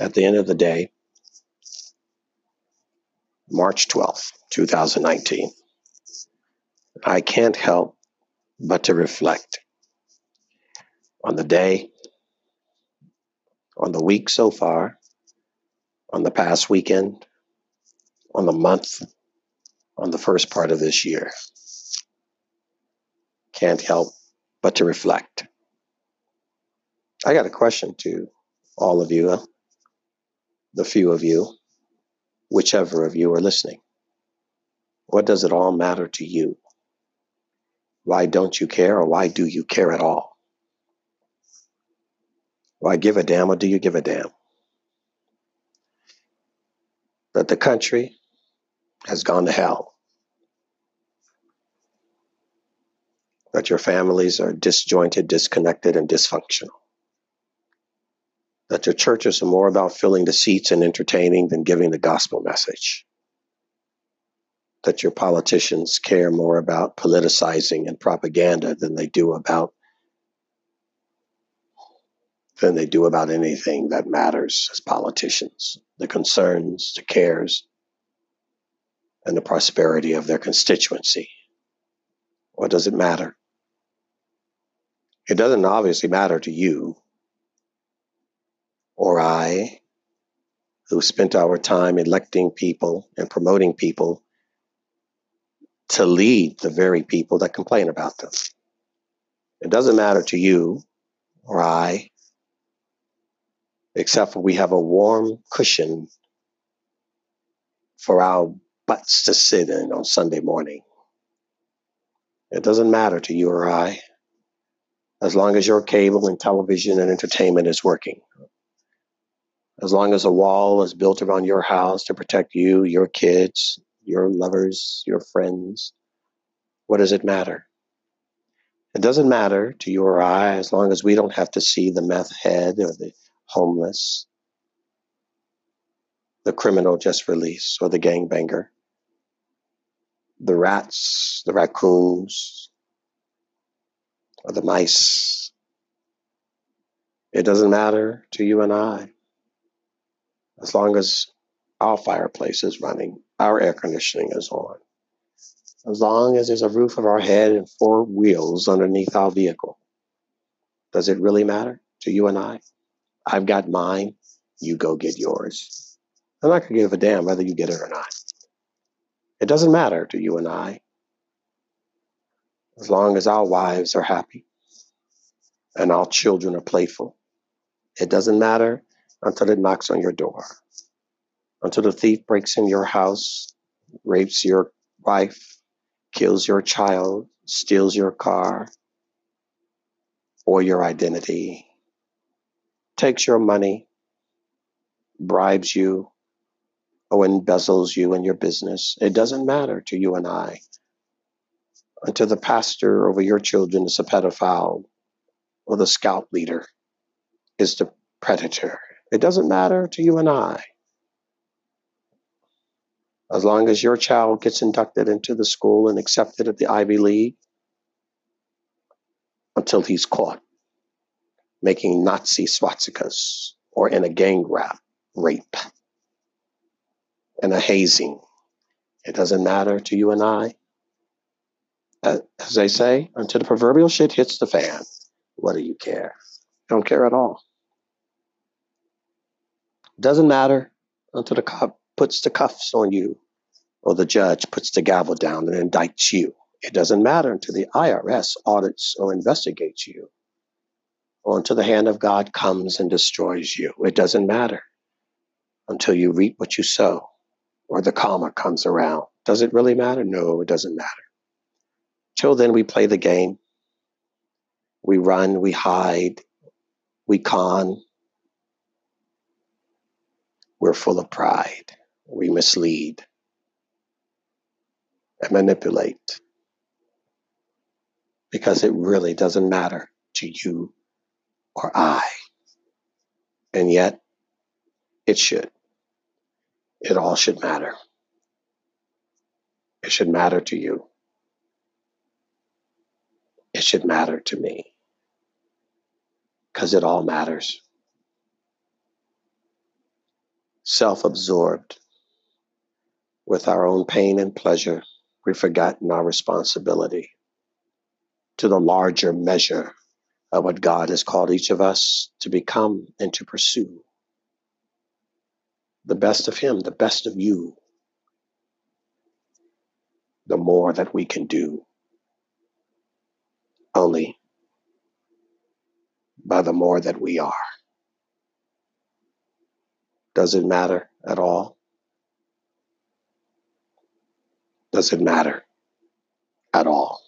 At the end of the day, March 12th, 2019, I can't help but to reflect on the day, on the week so far, on the past weekend, on the month, on the first part of this year. Can't help but to reflect. I got a question to all of you, the few of you, whichever of you are listening. What does it all matter to you? Why don't you care, or why do you care at all? Why give a damn, or do you give a damn? That the country has gone to hell. That your families are disjointed, disconnected, and dysfunctional. That your churches are more about filling the seats and entertaining than giving the gospel message. That your politicians care more about politicizing and propaganda than they do about than they do about anything that matters as politicians the concerns, the cares, and the prosperity of their constituency. What does it matter? It doesn't obviously matter to you or I, who spent our time electing people and promoting people to lead the very people that complain about them. It doesn't matter to you or I except for we have a warm cushion for our butts to sit in on Sunday morning. It doesn't matter to you or I as long as your cable and television and entertainment is working. As long as a wall is built around your house to protect you, your kids, your lovers, your friends, what does it matter? It doesn't matter to you or I as long as we don't have to see the meth head or the homeless, the criminal just released, or the gangbanger, the rats, the raccoons, or the mice. It doesn't matter to you and I. As long as our fireplace is running, our air conditioning is on, as long as there's a roof over our head and four wheels underneath our vehicle. Does it really matter to you and I? I've got mine. You go get yours. I'm not going to give a damn whether you get it or not. It doesn't matter to you and I as long as our wives are happy and our children are playful. It doesn't matter until it knocks on your door, until the thief breaks in your house, rapes your wife, kills your child, steals your car or your identity, takes your money, bribes you, or embezzles you in your business. It doesn't matter to you and I. Until the pastor over your children is a pedophile, or the scout leader is the predator. It doesn't matter to you and I. As long as your child gets inducted into the school and accepted at the Ivy League, until he's caught making Nazi swastikas or in a gang rap, rape and a hazing. It doesn't matter to you and I. As they say, until the proverbial shit hits the fan, what do you care? Don't care at all. It doesn't matter until the cop puts the cuffs on you or the judge puts the gavel down and indicts you. It doesn't matter until the IRS audits or investigates you or until the hand of God comes and destroys you. It doesn't matter until you reap what you sow or the karma comes around. Does it really matter? No, it doesn't matter. Till then, we play the game. We run, we hide, we con. We're full of pride. We mislead and manipulate because it really doesn't matter to you or I. And yet, it should. It all should matter. It should matter to you. It should matter to me. Because it all matters. Self absorbed with our own pain and pleasure, we've forgotten our responsibility to the larger measure of what God has called each of us to become and to pursue. The best of Him, the best of you, the more that we can do only by the more that we are. Does it matter at all? Does it matter at all?